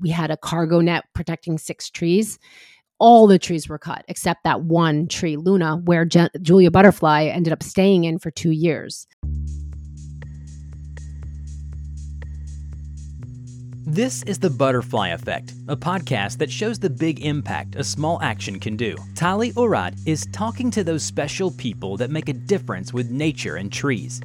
we had a cargo net protecting six trees all the trees were cut except that one tree, Luna, where Je- Julia Butterfly ended up staying in for two years. This is The Butterfly Effect, a podcast that shows the big impact a small action can do. Tali Orad is talking to those special people that make a difference with nature and trees.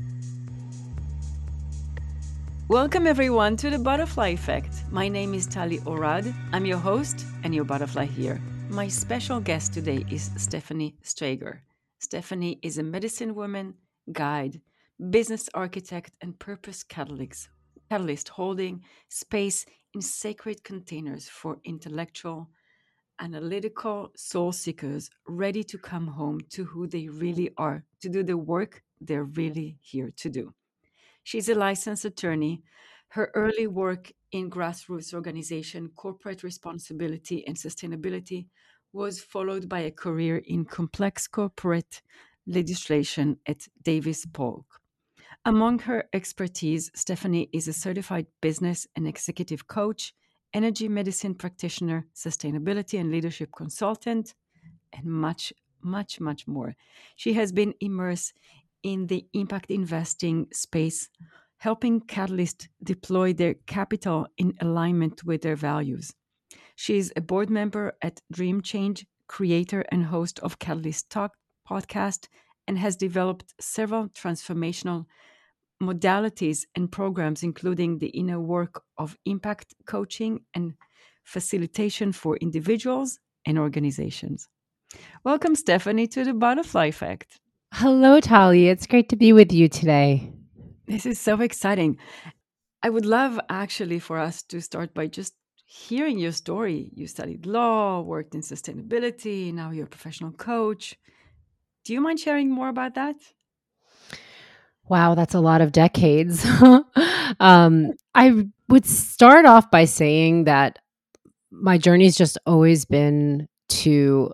Welcome, everyone, to The Butterfly Effect. My name is Tali Orad. I'm your host and your butterfly here. My special guest today is Stephanie Trager. Stephanie is a medicine woman, guide, business architect, and purpose catalyst, catalyst holding space in sacred containers for intellectual, analytical soul seekers ready to come home to who they really are, to do the work they're really here to do. She's a licensed attorney. Her early work in grassroots organization, corporate responsibility, and sustainability was followed by a career in complex corporate legislation at Davis Polk. Among her expertise, Stephanie is a certified business and executive coach, energy medicine practitioner, sustainability and leadership consultant, and much, much, much more. She has been immersed in the impact investing space, helping Catalyst deploy their capital in alignment with their values. She is a board member at Dream Change, creator and host of Catalyst Talk podcast, and has developed several transformational modalities and programs, including the inner work of impact coaching and facilitation for individuals and organizations. Welcome, Stephanie, to the Butterfly Effect. Hello, Tali. It's great to be with you today. This is so exciting. I would love actually for us to start by just hearing your story. You studied law, worked in sustainability, now you're a professional coach. Do you mind sharing more about that? Wow, that's a lot of decades. um, I would start off by saying that my journey's just always been to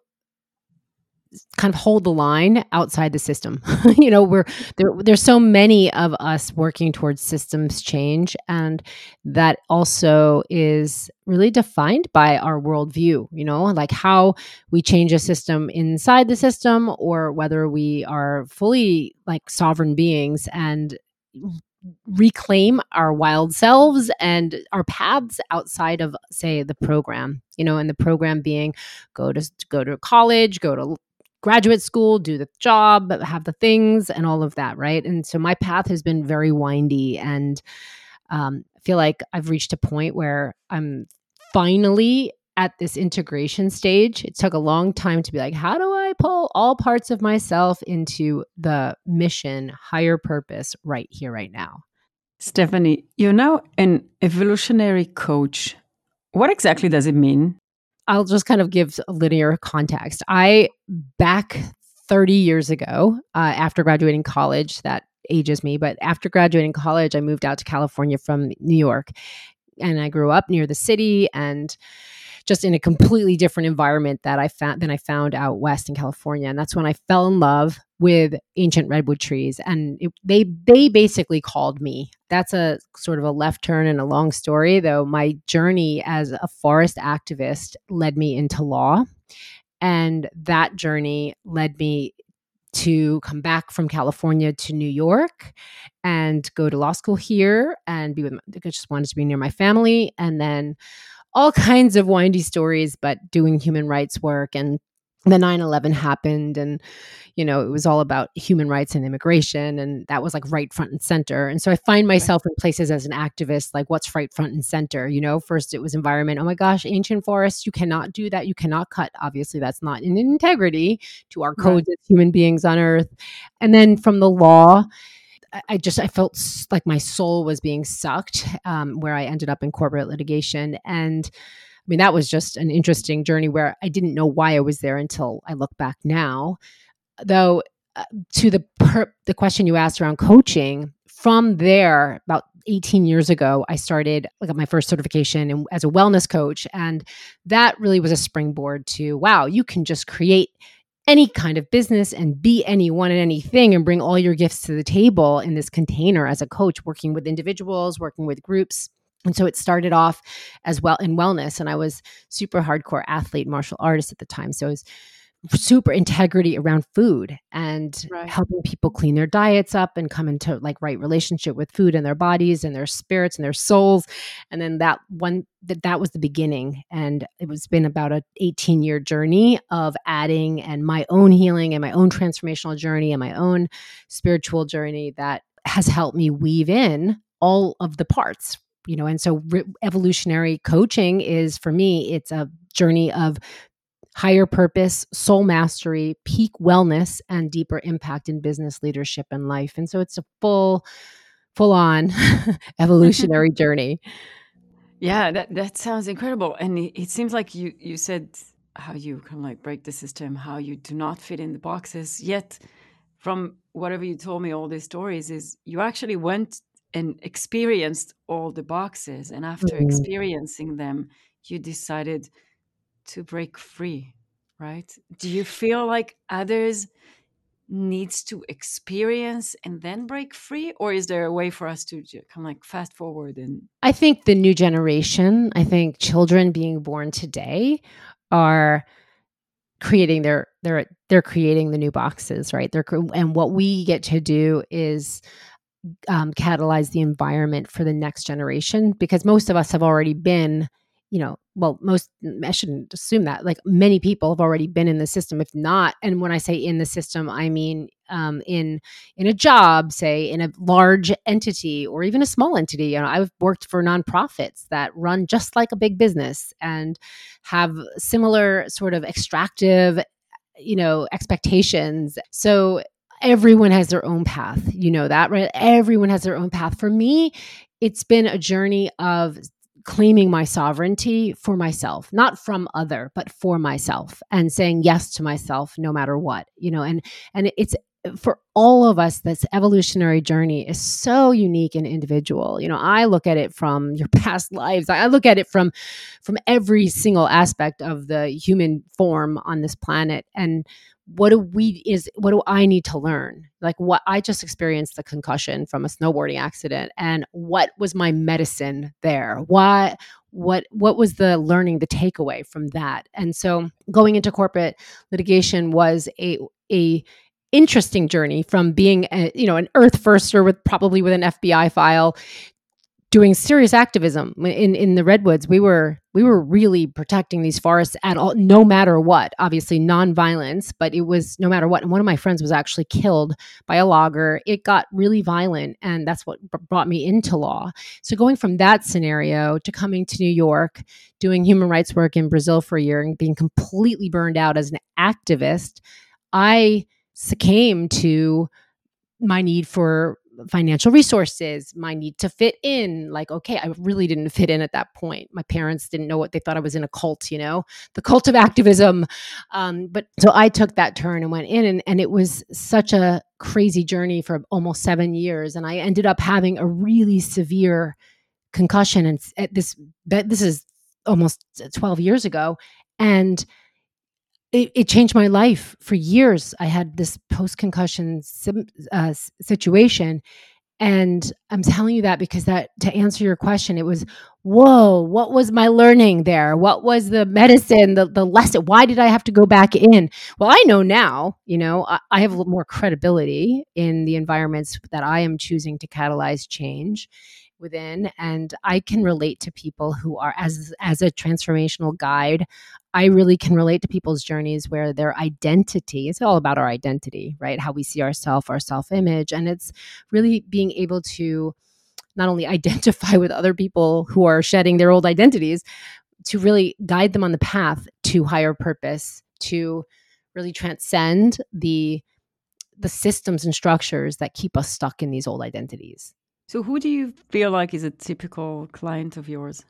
kind of hold the line outside the system. you know, we're there there's so many of us working towards systems change and that also is really defined by our worldview, you know, like how we change a system inside the system or whether we are fully like sovereign beings and reclaim our wild selves and our paths outside of say the program you know and the program being go to go to college go to graduate school, do the job, have the things, and all of that, right? And so my path has been very windy, and um, I feel like I've reached a point where I'm finally at this integration stage. It took a long time to be like, how do I pull all parts of myself into the mission, higher purpose right here, right now? Stephanie, you're now an evolutionary coach. What exactly does it mean? I'll just kind of give linear context. I back 30 years ago, uh, after graduating college, that ages me, but after graduating college, I moved out to California from New York. And I grew up near the city and just in a completely different environment that I found than I found out west in California. And that's when I fell in love with ancient redwood trees. And it, they they basically called me. That's a sort of a left turn and a long story, though. My journey as a forest activist led me into law, and that journey led me to come back from California to New York and go to law school here and be with. My, I just wanted to be near my family, and then all kinds of windy stories, but doing human rights work and the 9-11 happened and you know it was all about human rights and immigration and that was like right front and center. And so i find myself in places as an activist like what's right front and center? You know first it was environment. Oh my gosh ancient forests you cannot do that. You cannot cut. Obviously that's not in integrity to our codes right. as human beings on earth. And then from the law I just I felt like my soul was being sucked, um, where I ended up in corporate litigation, and I mean that was just an interesting journey where I didn't know why I was there until I look back now. Though uh, to the per- the question you asked around coaching, from there about 18 years ago i started like my first certification as a wellness coach and that really was a springboard to wow you can just create any kind of business and be anyone and anything and bring all your gifts to the table in this container as a coach, working with individuals, working with groups. And so it started off as well in wellness. And I was super hardcore athlete, martial artist at the time. So it was super integrity around food and right. helping people clean their diets up and come into like right relationship with food and their bodies and their spirits and their souls. And then that one that that was the beginning. And it was been about a 18 year journey of adding and my own healing and my own transformational journey and my own spiritual journey that has helped me weave in all of the parts you know? And so re- evolutionary coaching is for me it's a journey of higher purpose, soul mastery, peak wellness, and deeper impact in business leadership and life. And so it's a full, full on evolutionary journey. Yeah, that that sounds incredible. And it, it seems like you you said how you kind of like break the system, how you do not fit in the boxes. Yet, from whatever you told me, all these stories is you actually went and experienced all the boxes, and after mm-hmm. experiencing them, you decided to break free, right? Do you feel like others needs to experience and then break free or is there a way for us to kind of like fast forward and I think the new generation, I think children being born today are creating their they're they're creating the new boxes, right? They're and what we get to do is um, catalyze the environment for the next generation because most of us have already been you know, well, most, I shouldn't assume that. Like many people have already been in the system, if not. And when I say in the system, I mean um, in in a job, say in a large entity or even a small entity. You know, I've worked for nonprofits that run just like a big business and have similar sort of extractive, you know, expectations. So everyone has their own path. You know that, right? Everyone has their own path. For me, it's been a journey of claiming my sovereignty for myself not from other but for myself and saying yes to myself no matter what you know and and it's uh, for all of us this evolutionary journey is so unique and individual. You know i look at it from your past lives. I look at it from from every single aspect of the human form on this planet and what do we is what do I need to learn? Like what I just experienced the concussion from a snowboarding accident and what was my medicine there? Why what what was the learning the takeaway from that? And so going into corporate litigation was a a interesting journey from being a, you know an earth firster with probably with an FBI file doing serious activism in in the redwoods. We were we were really protecting these forests at all no matter what. Obviously non-violence but it was no matter what. And one of my friends was actually killed by a logger. It got really violent and that's what brought me into law. So going from that scenario to coming to new york doing human rights work in brazil for a year and being completely burned out as an activist i succumbed to my need for financial resources, my need to fit in. Like, okay, I really didn't fit in at that point. My parents didn't know what they thought I was in a cult, you know, the cult of activism. Um, but so I took that turn and went in, and, and it was such a crazy journey for almost seven years. And I ended up having a really severe concussion. And at this, this is almost 12 years ago. And it, it, changed my life for years. I had this post concussion uh, situation. And I'm telling you that because that to answer your question, it was, whoa, what was my learning there? What was the medicine, the, the lesson? Why did I have to go back in? Well, I know now, you know, I, I have a little more credibility in the environments that I am choosing to catalyze change within and i can relate to people who are as as a transformational guide i really can relate to people's journeys where their identity it's all about our identity right how we see ourselves our self image and it's really being able to not only identify with other people who are shedding their old identities to really guide them on the path to higher purpose to really transcend the the systems and structures that keep us stuck in these old identities so, who do you feel like is a typical client of yours?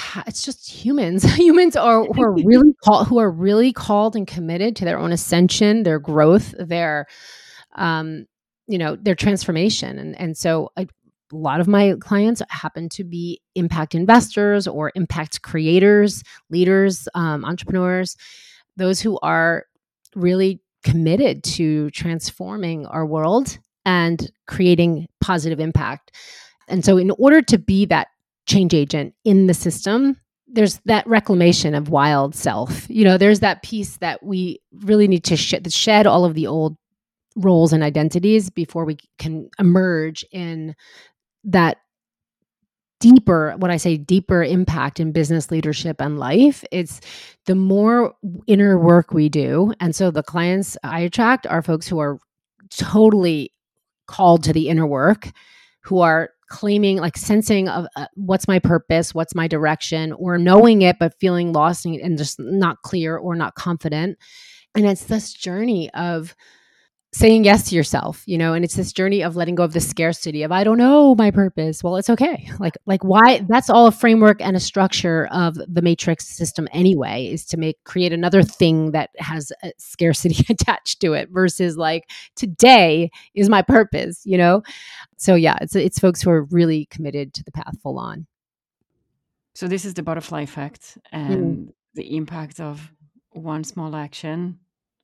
It's just humans. humans are who are really called, who are really called and committed to their own ascension, their growth, their, um, you know, their transformation. And and so, I, a lot of my clients happen to be impact investors or impact creators, leaders, um, entrepreneurs, those who are really committed to transforming our world and creating positive impact. And so, in order to be that change agent in the system there's that reclamation of wild self. You know there's that piece that we really need to shed, all of the old roles and identities before we can emerge in that deeper what i say deeper impact in business leadership and life it's the more inner work we do and so the clients i attract are folks who are totally called to the inner work who are claiming like sensing of uh, what's my purpose what's my direction or knowing it but feeling lost and, and just not clear or not confident. And it's this journey of saying yes to yourself you know and it's this journey of letting go of the scarcity of i don't know my purpose well it's okay like like why that's all a framework and a structure of the matrix system anyway is to make create another thing that has a scarcity attached to it versus like today is my purpose you know so yeah it's it's folks who are really committed to the path full on so this is the butterfly effect mm. and mm. the impact of one small action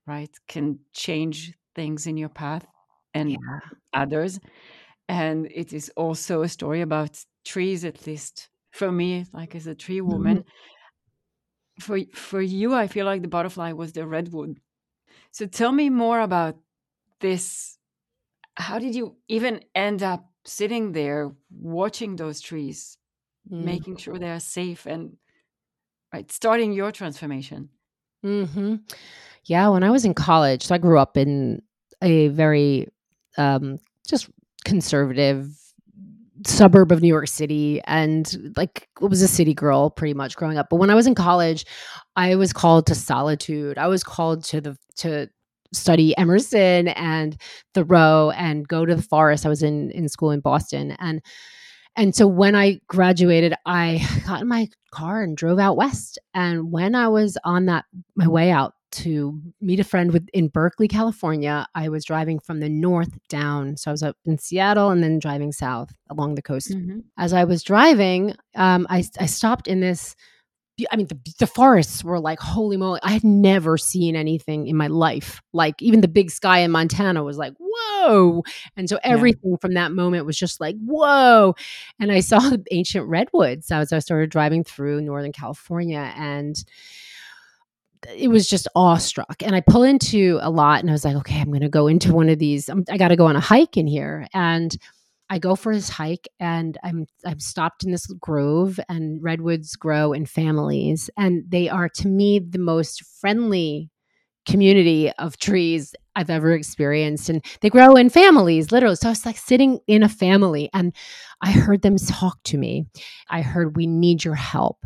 right can change things in your path and yeah. others. And it is also a story about trees, at least for me, like as a tree woman. Mm-hmm. For for you, I feel like the butterfly was the redwood. So tell me more about this. How did you even end up sitting there watching those trees, mm. making sure they are safe and right starting your transformation? Mm-hmm. Yeah, when I was in college, so I grew up in a very um, just conservative suburb of New York City and like was a city girl pretty much growing up. But when I was in college, I was called to solitude. I was called to the to study Emerson and Thoreau and go to the forest. I was in in school in Boston and and so when I graduated, I got in my car and drove out west. And when I was on that my way out to meet a friend with in Berkeley, California. I was driving from the north down. So I was up in Seattle and then driving south along the coast. Mm-hmm. As I was driving, um, I, I stopped in this I mean, the, the, forests were like, holy moly. I had never seen anything in my life. Like, even the big sky in Montana was like, whoa. And so everything yeah. from that moment was just like, whoa. And I saw ancient redwoods as I started driving through Northern California. And it was just awestruck. And I pull into a lot and I was like, okay, I'm going to go into one of these. I'm, i got to go on a hike in here. And I go for this hike and I'm I'm stopped in this grove and redwoods grow in families and they are to me the most friendly community of trees I've ever experienced and they grow in families literally so I was like sitting in a family and I heard them talk to me I heard we need your help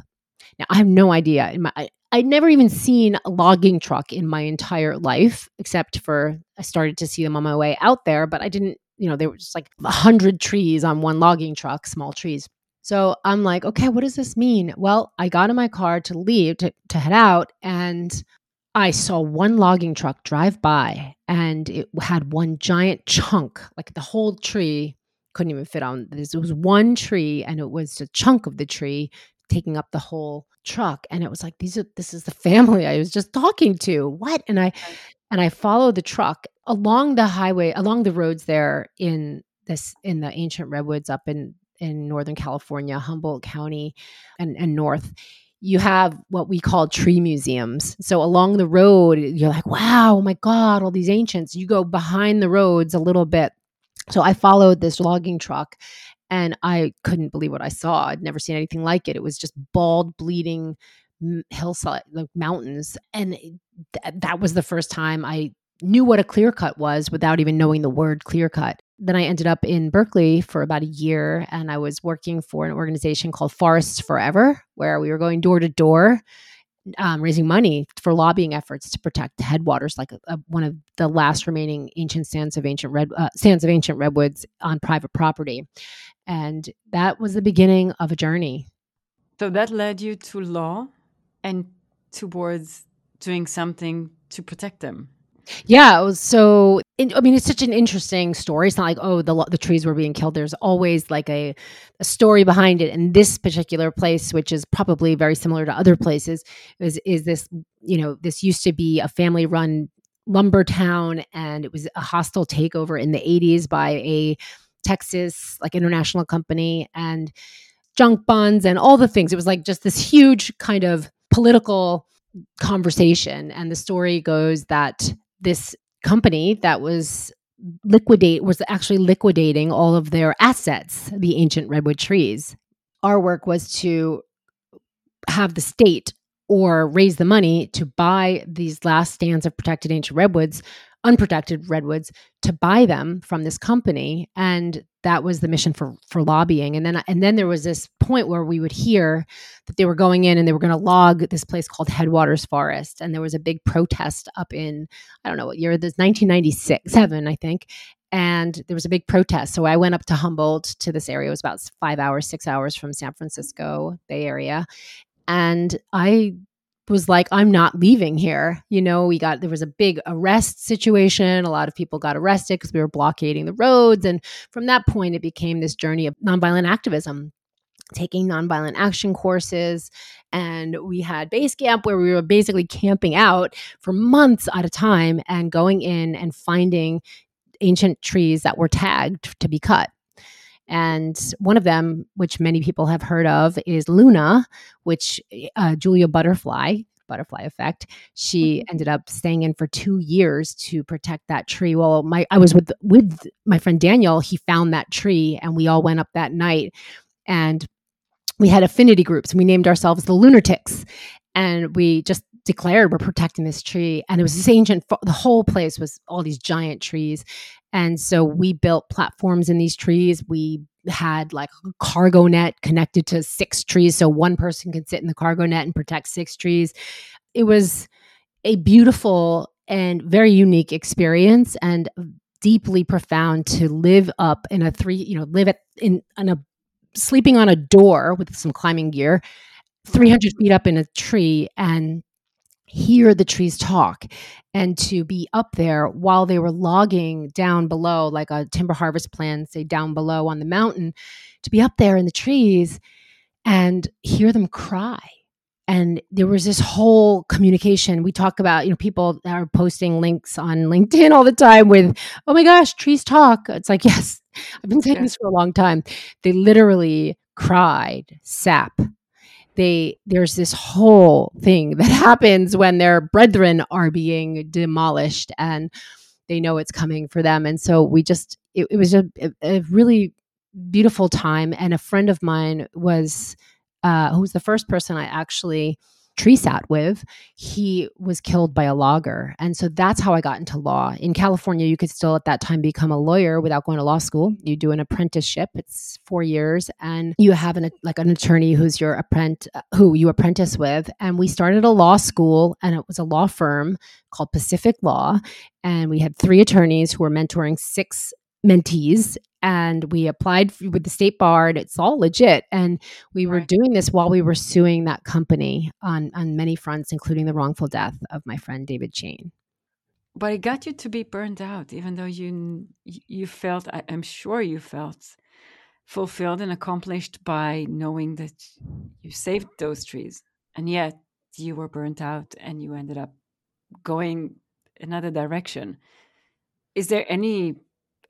now I have no idea in my I'd never even seen a logging truck in my entire life, except for I started to see them on my way out there, but I didn't, you know, they were just like a hundred trees on one logging truck, small trees. So I'm like, okay, what does this mean? Well, I got in my car to leave to, to head out and I saw one logging truck drive by and it had one giant chunk, like the whole tree couldn't even fit on this. It was one tree and it was a chunk of the tree taking up the whole truck and it was like these are this is the family I was just talking to. What? And I and I followed the truck along the highway along the roads there in this in the ancient redwoods up in in northern California, Humboldt County and and north you have what we call tree museums. So along the road, you're like, wow, oh my God, all these ancients. You go behind the roads a little bit. So I followed this logging truck and I couldn't believe what I saw. I'd never seen anything like it. It was just bald, bleeding hillside, like mountains, and th- that was the first time I knew what a clear cut was without even knowing the word clear cut. Then I ended up in Berkeley for about a year and I was working for an organization called Forests Forever, where we were going door to door um, raising money for lobbying efforts to protect headwaters, like a, one of the last remaining ancient stands of ancient red uh, stands of ancient redwoods on private property, and that was the beginning of a journey. So that led you to law, and towards doing something to protect them. Yeah, so. I mean, it's such an interesting story. It's not like oh, the the trees were being killed. There's always like a a story behind it. And this particular place, which is probably very similar to other places, is is this you know this used to be a family run lumber town, and it was a hostile takeover in the 80s by a Texas like international company, and junk bonds and all the things. It was like just this huge kind of political conversation. And the story goes that this company that was liquidate was actually liquidating all of their assets, the ancient redwood trees. Our work was to have the state or raise the money to buy these last stands of protected ancient redwoods unprotected redwoods to buy them from this company and that was the mission for for lobbying. And then and then there was this point where we would hear that they were going in and they were going to log this place called headwaters forest. And there was a big protest up in i don't know what year this 1996 7 i think. And there was a big protest. So i went up to humboldt to this area. It was about five hours six hours from san francisco bay area. And i was like, I'm not leaving here. You know, we got, there was a big arrest situation. A lot of people got arrested because we were blockading the roads. And from that point, it became this journey of nonviolent activism taking nonviolent action courses and we had base camp where we were basically camping out for months at a time and going in and finding ancient trees that were tagged to be cut and one of them, which many people have heard of, is Luna, which uh, Julia Butterfly, butterfly effect. She mm-hmm. ended up staying in for two years to protect that tree. Well, my I was with with my friend Daniel. He found that tree, and we all went up that night, and we had affinity groups. We named ourselves the Lunatics, and we just declared we're protecting this tree and it was this ancient the whole place was all these giant trees and so we built platforms in these trees. We had like a cargo net connected to six trees so one person could sit in the cargo net and protect six trees. It was a beautiful and very unique experience and deeply profound to live up in a three you know live at in, in a sleeping on a door with some climbing gear 300 feet up in a tree and hear the trees talk and to be up there while they were logging down below, like a timber harvest plan, say down below on the mountain, to be up there in the trees and hear them cry. And there was this whole communication. We talk about, you know, people are posting links on LinkedIn all the time with, oh my gosh, trees talk. It's like, yes, I've been saying this for a long time. They literally cried sap they there's this whole thing that happens when their brethren are being demolished and they know it's coming for them. And so we just it, it was a, a, really beautiful time. And a friend of mine was uh, who was the first person i actually tree sat with, he was killed by a logger. And so that's how I got into law. In California, you could still at that time become a lawyer without going to law school. You do an apprenticeship, it's four years, and you have an like an attorney who's your apprentice who you apprentice with. And we started a law school and it was a law firm called Pacific Law. And we had three attorneys who were mentoring six mentees and we applied with the state bar and it's all legit. And we were right. doing this while we were suing that company on on many fronts including the wrongful death of my friend david chain but it got you to be burned out even though you you felt I, i'm sure you felt fulfilled and accomplished by knowing that you saved those trees and yet you were burnt out and you ended up going another direction. Is there any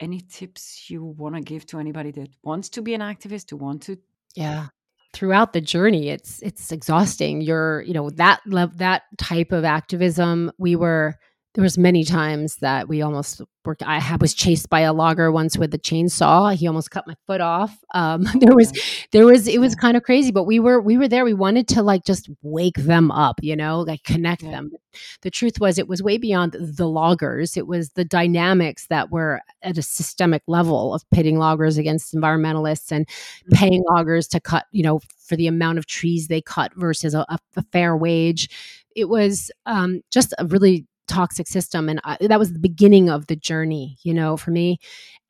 any tips you want to give to anybody that wants to be an activist, who want to? Yeah. Throughout the journey, it's it's exhausting. You're, you know, mm. that love that type of activism. We were there was many times that we almost worked i had, was chased by a logger once with a chainsaw. He almost cut my foot off. Um, there was there was it was kind of crazy but we were we were there. We wanted to like just wake them up you know like connect yeah. them. The truth was it was way beyond the loggers. It was the dynamics that were at a systemic level of pitting loggers against environmentalists and mm-hmm. paying loggers to cut you know for the amount of trees they cut versus a, a fair wage. It was um, just a really toxic system and I, that was the beginning of the journey you know for me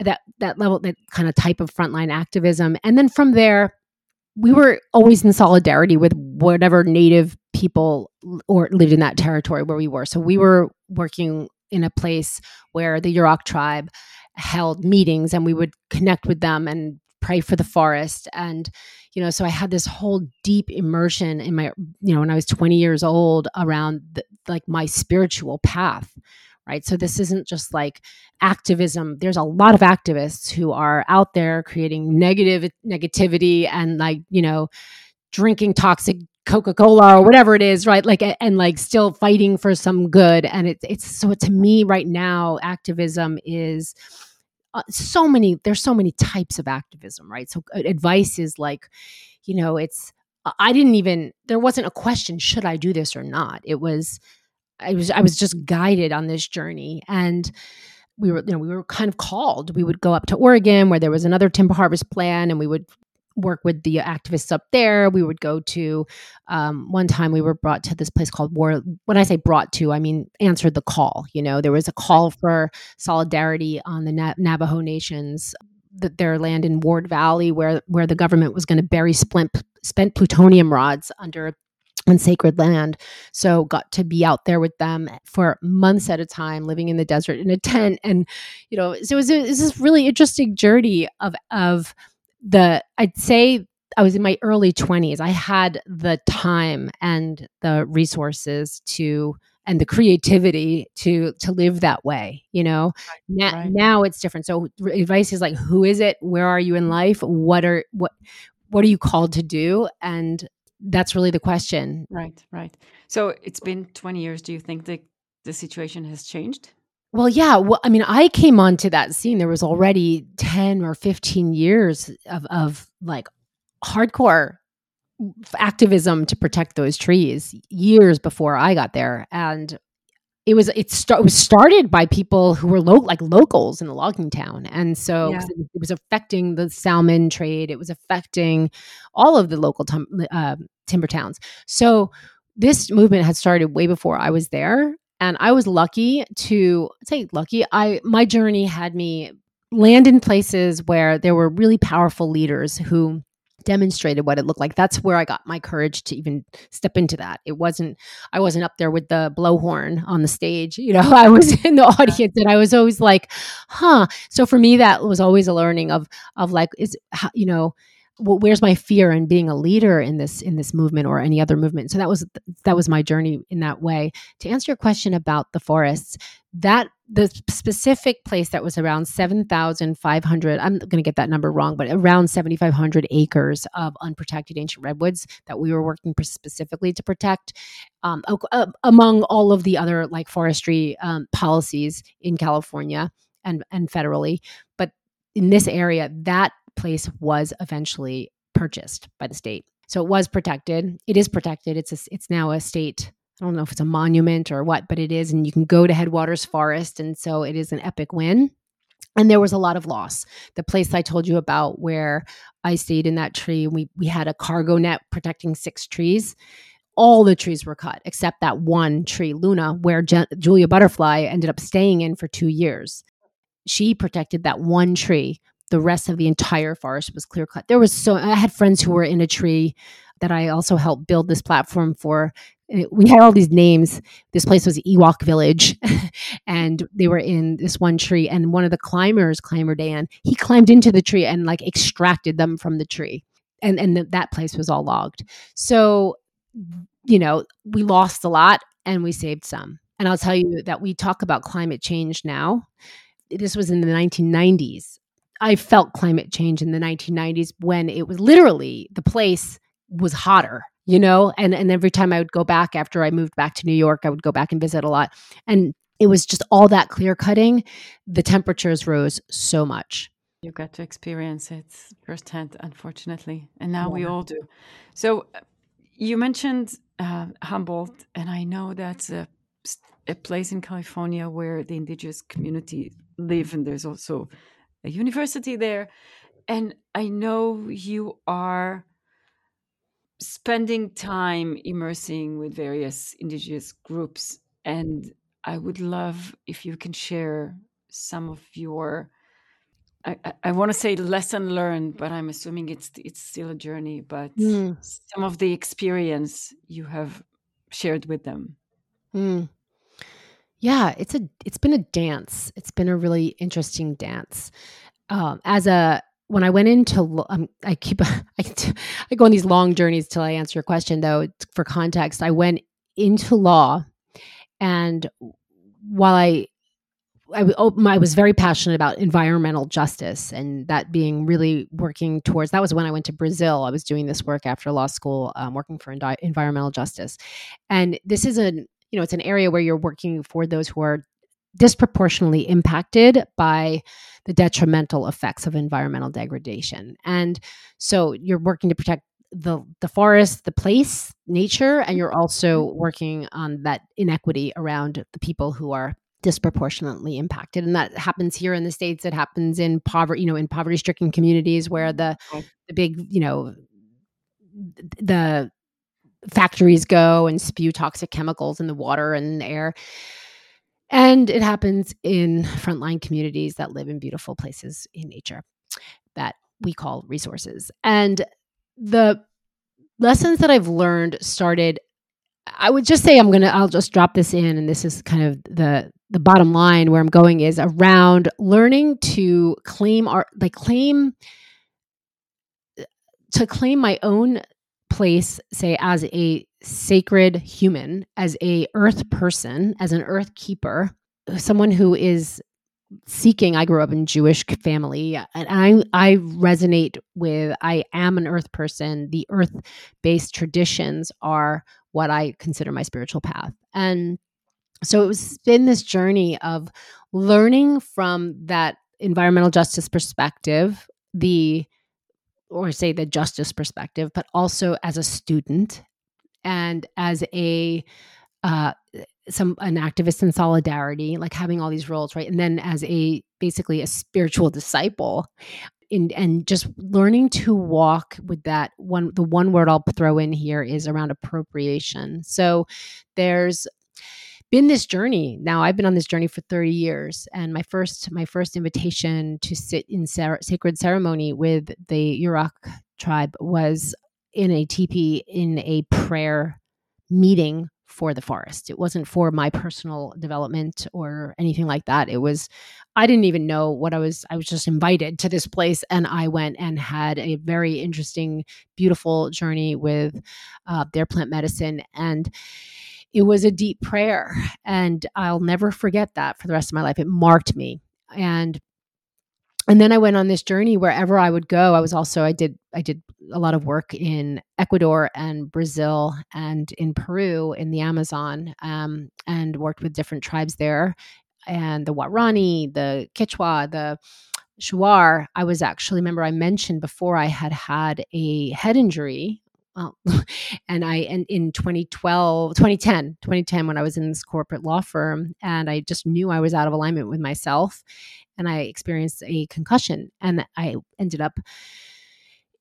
that that level that kind of type of frontline activism. And then from there we were always in solidarity with whatever native people or lived in that territory where we were. So we were working in a place where the Yurok tribe held meetings and we would connect with them and pray for the forest and you know so i had this whole deep immersion in my you know when i was 20 years old around the, like my spiritual path right? So this isn't just like activism. There's a lot of activists who are out there creating negative negativity and like, you know, drinking toxic Coca-Cola or whatever it is, right? Like and like still fighting for some good and it's it's so to me right now activism is uh, so many there's so many types of activism, right? So uh, advice is like you know, it's I didn't even there wasn't a question should I do this or not. It was I was I was just guided on this journey and we were you know we were kind of called. We would go up to Oregon where there was another timber harvest plan and we would work with the activists up there. We would go to um, one time we were brought to this place called War. When I say brought to, I mean answered the call. You know, there was a call for solidarity on the Na- Navajo nations that their land in Ward Valley, where where the government was going to bury spent spent plutonium rods under on sacred land. So got to be out there with them for months at a time, living in the desert in a tent, and you know, so it was, it was this really interesting journey of of the I'd say I was in my early 20s. I had the time and the resources to and the creativity to to live that way you know? Right, now, right. now it's different. So advice is like who is it? Where are you in life? What are what what are you called to do? And that's really the question. Right right. So it's been 20 years. Do you think the the situation has changed well yeah well i mean i came onto that scene there was already 10 or 15 years of of like hardcore activism to protect those trees years before I got there, and it was it, start, it was started by people who were lo- like locals in the logging town, and so yeah. it was affecting the salmon trade. It was affecting all of the local uh, timber towns. So this movement had started way before I was there, and I was lucky to say lucky. I my journey had me land in places where there were really powerful leaders who demonstrated what it looked like. That's where i got my courage to even step into that. It wasn't i wasn't up there with the blowhorn on the stage you know i was in the audience and i was always like huh. So for me that was always a learning of of like is you know well, where's my fear in being a leader in this in this movement or any other movement so that was that was my journey in that way to answer your question about the forests that the specific place that was around 7,500, I'm going to get that number wrong, but around 7,500 acres of unprotected ancient redwoods that we were working specifically to protect, um, uh, among all of the other like forestry um, policies in California and, and federally. But in this area, that place was eventually purchased by the state. So it was protected. It is protected. It's a, it's now a state I don't know if it's a monument or what, but it is. And you can go to Headwaters Forest. And so it is an epic win. And there was a lot of loss. The place I told you about where I stayed in that tree, we, we had a cargo net protecting six trees. All the trees were cut except that one tree, Luna, where Je- Julia Butterfly ended up staying in for two years. She protected that one tree. The rest of the entire forest was clear cut. There was so, I had friends who were in a tree that I also helped build this platform for eh, we had all these names. This place was Ewok Village, and they were in this one tree. And one of the climbers, Climber Dan, he climbed into the tree and like extracted them from the tree, and and th- that place was all logged. So, you know, we lost a lot and we saved some. And I'll tell you that we talk about climate change now. This was in the 1990s. I felt climate change in the 1990s when it was literally the place was hotter you know? And and every time i would go back after i moved back to new york i would go back and visit a lot. And it was just all that clear cutting the temperatures rose so much. You got to experience it firsthand unfortunately and now yeah. we all do. So uh, you mentioned uh, humboldt and i know that's a, a place in california where the indigenous community live and there's also a university there and i know you are spending time immersing with various indigenous groups and i would love if you can share some of your i, I want to say lesson learned but i'm assuming it's it's still a journey but mm. some of the experience you have shared with them mm. Yeah it's a it's been a dance it's been a really interesting dance um, as a when I went into, um, I keep, I, I go on these long journeys till I answer your question. Though, for context, I went into law, and while I oh, I, was very passionate about environmental justice and that being really working towards that was when I went to Brazil. I was doing this work after law school, um, working for environmental justice. And this is a, you know, it's an area where you're working for those who are disproportionately impacted by the detrimental effects of environmental degradation. And so you're working to protect the the forest, the place, nature, and you're also mm-hmm. working on that inequity around the people who are disproportionately impacted and that happens here in the states it happens in poverty you know in poverty stricken communities where the the big you know the factories go and spew toxic chemicals in the water and the air. And it happens in frontline communities that live in beautiful places in nature that we call resources. And the lessons that I've learned started I would just say I'm going to I'll just drop this in and this is kind of the the bottom line where I'm going is around learning to claim our like claim to claim my own place say as a sacred human as a earth mm-hmm. person as an earth keeper someone who is seeking i grew up in jewish family and i i resonate with i am an earth person. The earth based traditions are what i consider my spiritual path. And so it was been this journey of learning from that environmental justice perspective the or say the justice perspective but also as a student and as a uh, some an activist in solidarity, like having all these roles, right? And then as a basically a spiritual disciple, in, and just learning to walk with that one the one word I'll throw in here is around appropriation. So there's been this journey now i've been on this journey for 30 years and my first my first invitation to sit in sacred ceremony with the yurok tribe was in a teepee in a prayer meeting for the forest. It wasn't for my personal development or anything like that. It was, I didn't even know what I was, I was just invited to this place and I went and had a very interesting, beautiful journey with uh, their plant medicine. And it was a deep prayer. And I'll never forget that for the rest of my life. It marked me. And and then I went on this journey wherever I would go. I was also I did I did a lot of work in Ecuador and Brazil and in Peru in the Amazon, um, and worked with different tribes there, and the Warani, the Quechua, the Shuar. I was actually remember I mentioned before I had had a head injury. Well, and I and in 2012 2010 2010 when I was in this corporate law firm and I just knew I was out of alignment with myself and I experienced a concussion and I ended up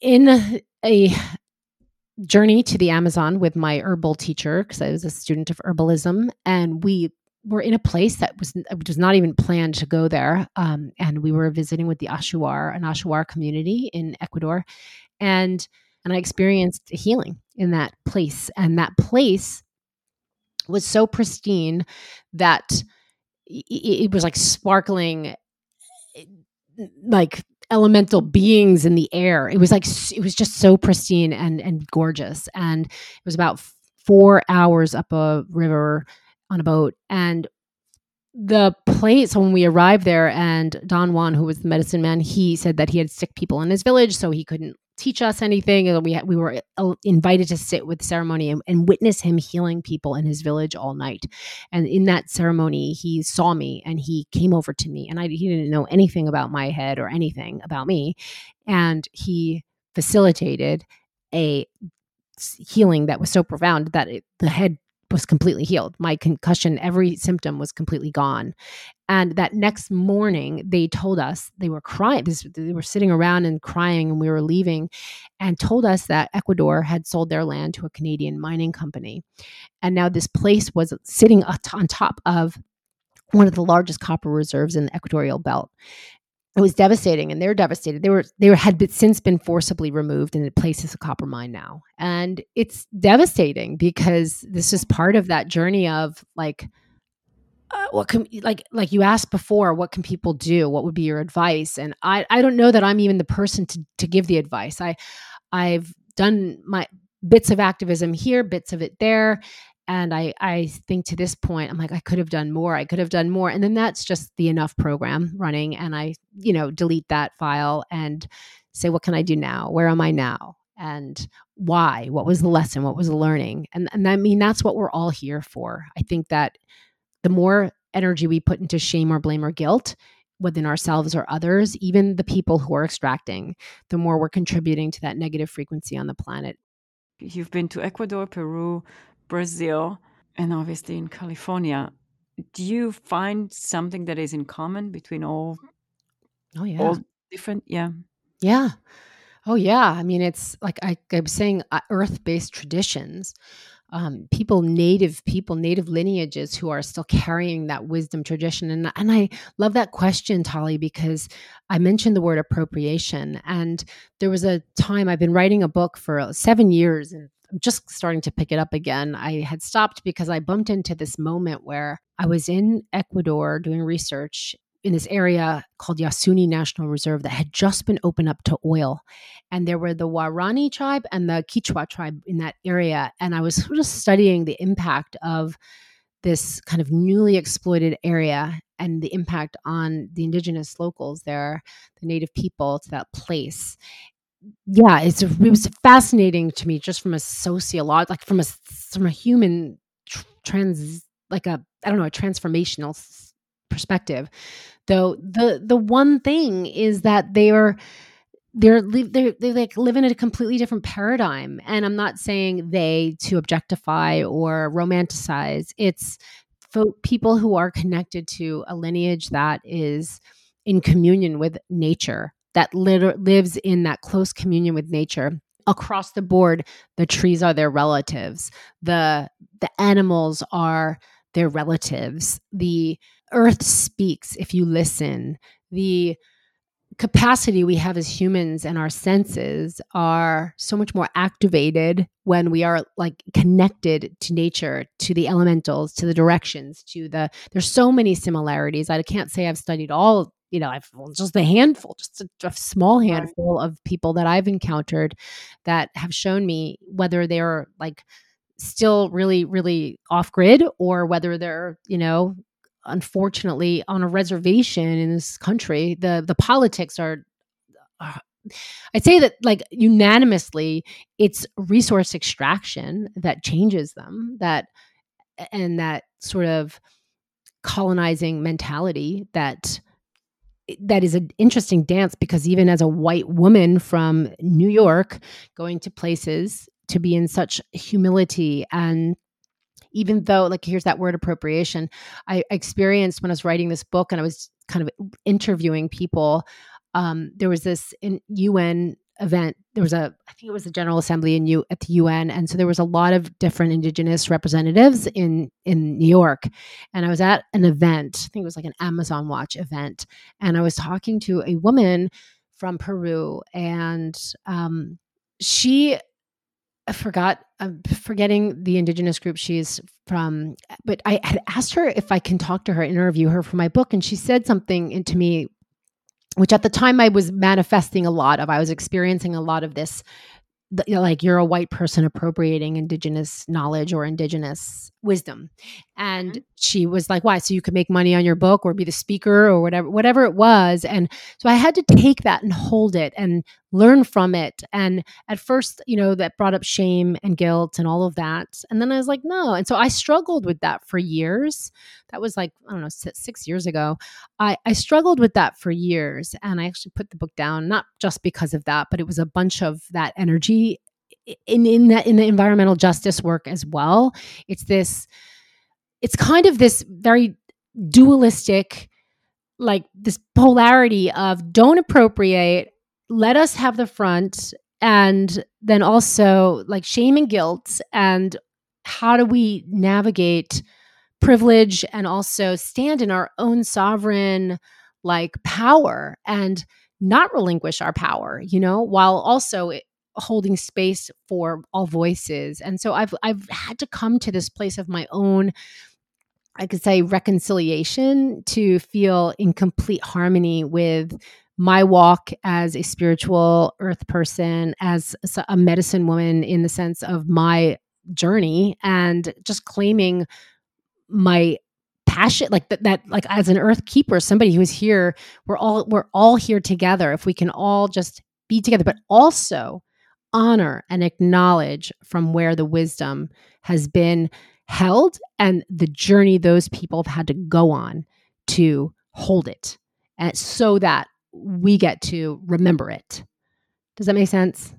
in a journey to the Amazon with my herbal teacher because I was a student of herbalism and we were in a place that was was not even planned to go there um, and we were visiting with the Achuar an Achuar community in Ecuador and and I experienced healing in that place and that place was so pristine that it was like sparkling eh, like elemental beings in the air. It was like it was just so pristine and and gorgeous. And it was about four hours up a river on a boat. And the place when we arrived there, and Don Juan, who was the medicine man, he said that he had sick people in his village, so he couldn't teach us anything. And we we were uh, invited to sit with ceremony and, and, witness him healing people in his village all night. And in that ceremony, he saw me and he came over to me, and I he didn't know anything about my head or anything about me, and he facilitated a healing that was so profound that it, the head was completely healed. My concussion, every symptom was completely gone. And that next morning, they told us they were crying. They were sitting around and crying, and we were leaving, and told us that Ecuador had sold their land to a Canadian mining company. And now this place was sitting on top of one of the largest copper reserves in the equatorial belt it was devastating and they're devastated. They were they were, had been, since been forcibly removed and it places a copper mine now. And it's devastating because this is part of that journey of like uh, what can like like you asked before what can people do? What would be your advice? And i i don't know that i'm even the person to to give the advice. I i've done my bits of activism here bits of it there and I I think to this point I'm like I could have done more. I could have done more. And then that's just the enough program running and I, you know, delete that file and say what can I do now? Where am I now? And why? What was the lesson? What was the learning? And and I mean that's what we're all here for. I think that the more energy we put into shame or blame or guilt within ourselves or others, even the people who are extracting, the more we're contributing to that negative frequency on the planet. You've been to Ecuador, Peru, Brazil, and obviously in California. Do you find something that is in common between all? Oh yeah, all different. Yeah, yeah. Oh yeah. I mean, it's like I, I was saying, uh, earth-based traditions. Um, people, native people, native lineages who are still carrying that wisdom tradition. And, and I love that question, Tali, because I mentioned the word appropriation. And there was a time I've been writing a book for seven years and just starting to pick it up again. I had stopped because I bumped into this moment where I was in Ecuador doing research in this area called Yasuni National Reserve that had just been opened up to oil. And there were the Warani tribe and the Quechua tribe in that area. And I was sort of studying the impact of this kind of newly exploited area and the impact on the indigenous locals there, the native people to that place yeah, it's it was fascinating to me just from a sociological, like from a from a human trans, like a I don't know, a transformational perspective. Though the the one thing is that they are they're they they like live in a completely different paradigm, and I'm not saying they to objectify or romanticize. It's people who are connected to a lineage that is in communion with nature that lit- lives in that close communion with nature. Across the board the trees are their relatives. The the animals are their relatives. The earth speaks if you listen. The capacity we have as humans and our senses are so much more activated when we are like connected to nature to the elementals to the directions to the there's so many similarities. I can't say i've studied all you know, I've just a handful, just a, a small handful of people that I've encountered that have shown me whether they're like still really, really off grid or whether they're, you know, unfortunately on a reservation in this country. The the politics are uh, I'd say that like unanimously it's resource extraction that changes them that and that sort of colonizing mentality that that is an interesting dance because even as a white woman from New York, going to places to be in such humility and even though like here's that word appropriation i experienced when i was writing this book and i was kind of interviewing people um, there was this in un event there was a i think it was a general assembly in you at the un and so there was a lot of different indigenous representatives in in new york. And i was at an event i think it was like an amazon watch event and i was talking to a woman from peru and um, she I forgot i'm forgetting the indigenous group she's from but i had asked her if i can talk to her interview her for my book and she said something to me which at the time I was manifesting a lot of. I was experiencing a lot of this you know, like you're a white person appropriating indigenous knowledge or indigenous wisdom and mm-hmm. she was like why so you could make money on your book or be the speaker or whatever whatever it was and so i had to take that and hold it and learn from it. And at first you know that brought up shame and guilt and all of that. And then i was like no. And so i struggled with that for years. That was like i don't know six years ago. I i struggled with that for years. And i actually put the book down not just because of that but it was a bunch of that energy in in that in the environmental justice work as well. It's this it's kind of this very dualistic like this polarity of don't appropriate let us have the front and then also like shame and guilt and how do we navigate privilege and also stand in our own sovereign like power and not relinquish our power you know while also holding space for all voices. And so I've I've had to come to this place of my own I could say reconciliation to feel in complete harmony with my walk as a spiritual earth person, as a medicine woman, in the sense of my journey and just claiming my passion like that, that like as an earth keeper somebody who's here we're all we're all here together if we can all just be together but also honor and acknowledge from where the wisdom has been held and the journey those people have had to go on to hold it and so that we get to remember it. Does that make sense?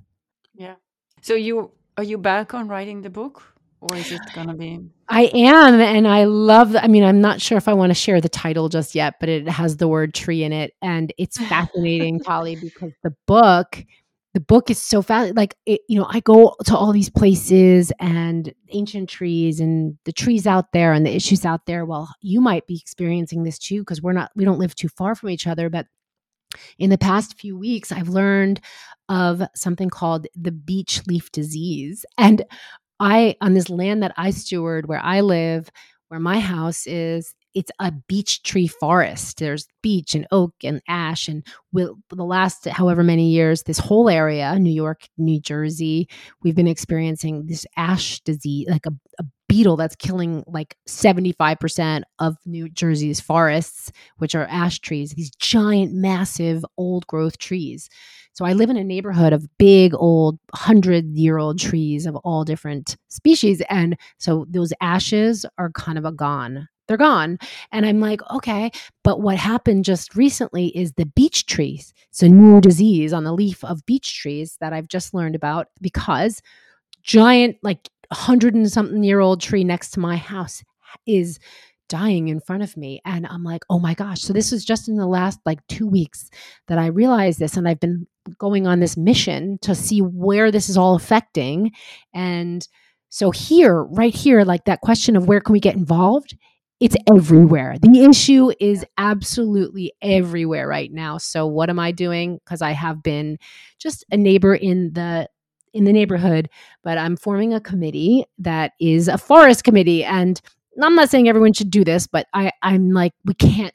Yeah. So you are you back on writing the book or is it going to be I am and I love I mean I'm not sure if I want to share the title just yet but it has the word tree in it and it's fascinating Polly because the book the book is so fast like it, you know i go to all these places and ancient trees and the trees out there and the issues out there. Well you might be experiencing this too because we're not we don't live too far from each other but in the past few weeks i've learned of something called the beech leaf disease and i on this land that i steward where i live where my house is it's a beech tree forest. There's beech and oak and ash, and will the last however many years, this whole area, New York, New Jersey, we've been experiencing this ash disease, like a, a beetle that's killing like 75% of New Jersey's forests, which are ash trees, these giant, massive, old growth trees. So I live in a neighborhood of big, old, 100 year old trees of all different species. And so those ashes are kind of a gone they're gone. And I'm like, okay. But what happened just recently is the beech trees. It's a new disease on the leaf of beech trees that I've just learned about because giant, like hundred and something year old tree next to my house is dying in front of me. And I'm like, oh my gosh. So this was just in the last like two weeks that I realized this. And I've been going on this mission to see where this is all affecting. And so here, right here, like that question of where can we get involved it's everywhere. The issue is absolutely everywhere right now. So what am I doing? Because I have been just a neighbor in the in the neighborhood, but I'm forming a committee that is a forest committee. And I'm not saying everyone should do this, but I, I'm like, we can't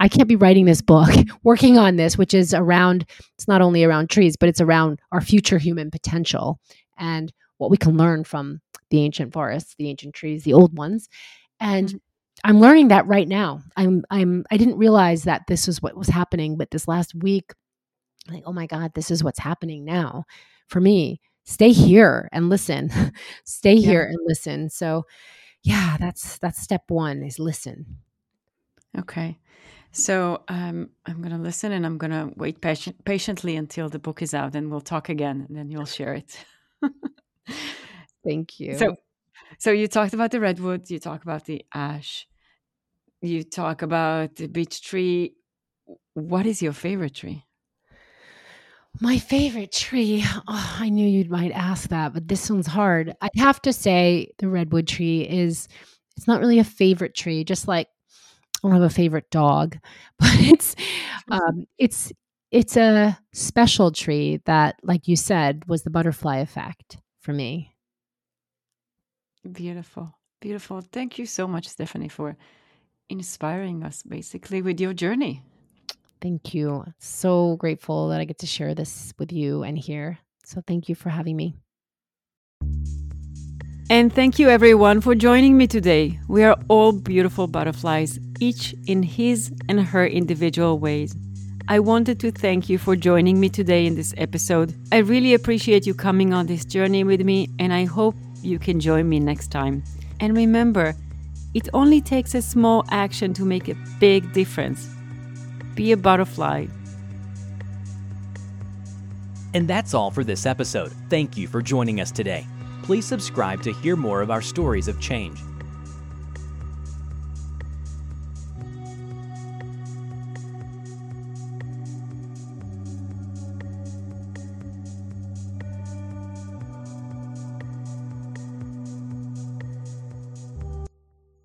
I can't be writing this book, working on this, which is around, it's not only around trees, but it's around our future human potential and what we can learn from the ancient forests, the ancient trees, the old ones. And mm-hmm. I'm learning that right now. I'm I'm I didn't realize that this was what was happening, but this last week, like, oh my God, this is what's happening now for me. Stay here and listen. Stay yeah. here and listen. So yeah, that's that's step one is listen. Okay. So um, I'm going to listen and I'm going to wait patient, patiently until the book is out and we'll talk again and then you'll share it. Thank you. So so you talked about the redwood, you talk about the ash, you talk about the beech tree. What is your favorite tree? My favorite tree. Oh, I knew you might ask that, but this one's hard. I'd have to say the redwood tree is it's not really a favorite tree, just like I don't have a favorite dog, but it's um, it's it's a special tree that, like you said, was the butterfly effect for me. Beautiful. Beautiful. Thank you so much, Stephanie, for inspiring us basically with your journey. Thank you. So grateful that I get to share this with you and here. So thank you for having me. And thank you everyone for joining me today. We are all beautiful butterflies, each in his and her individual ways. I wanted to thank you for joining me today in this episode. I really appreciate you coming on this journey with me, and I hope you can join me next time. And remember, it only takes a small action to make a big difference. Be a butterfly. And that's all for this episode. Thank you for joining us today. Please subscribe to hear more of our stories of change.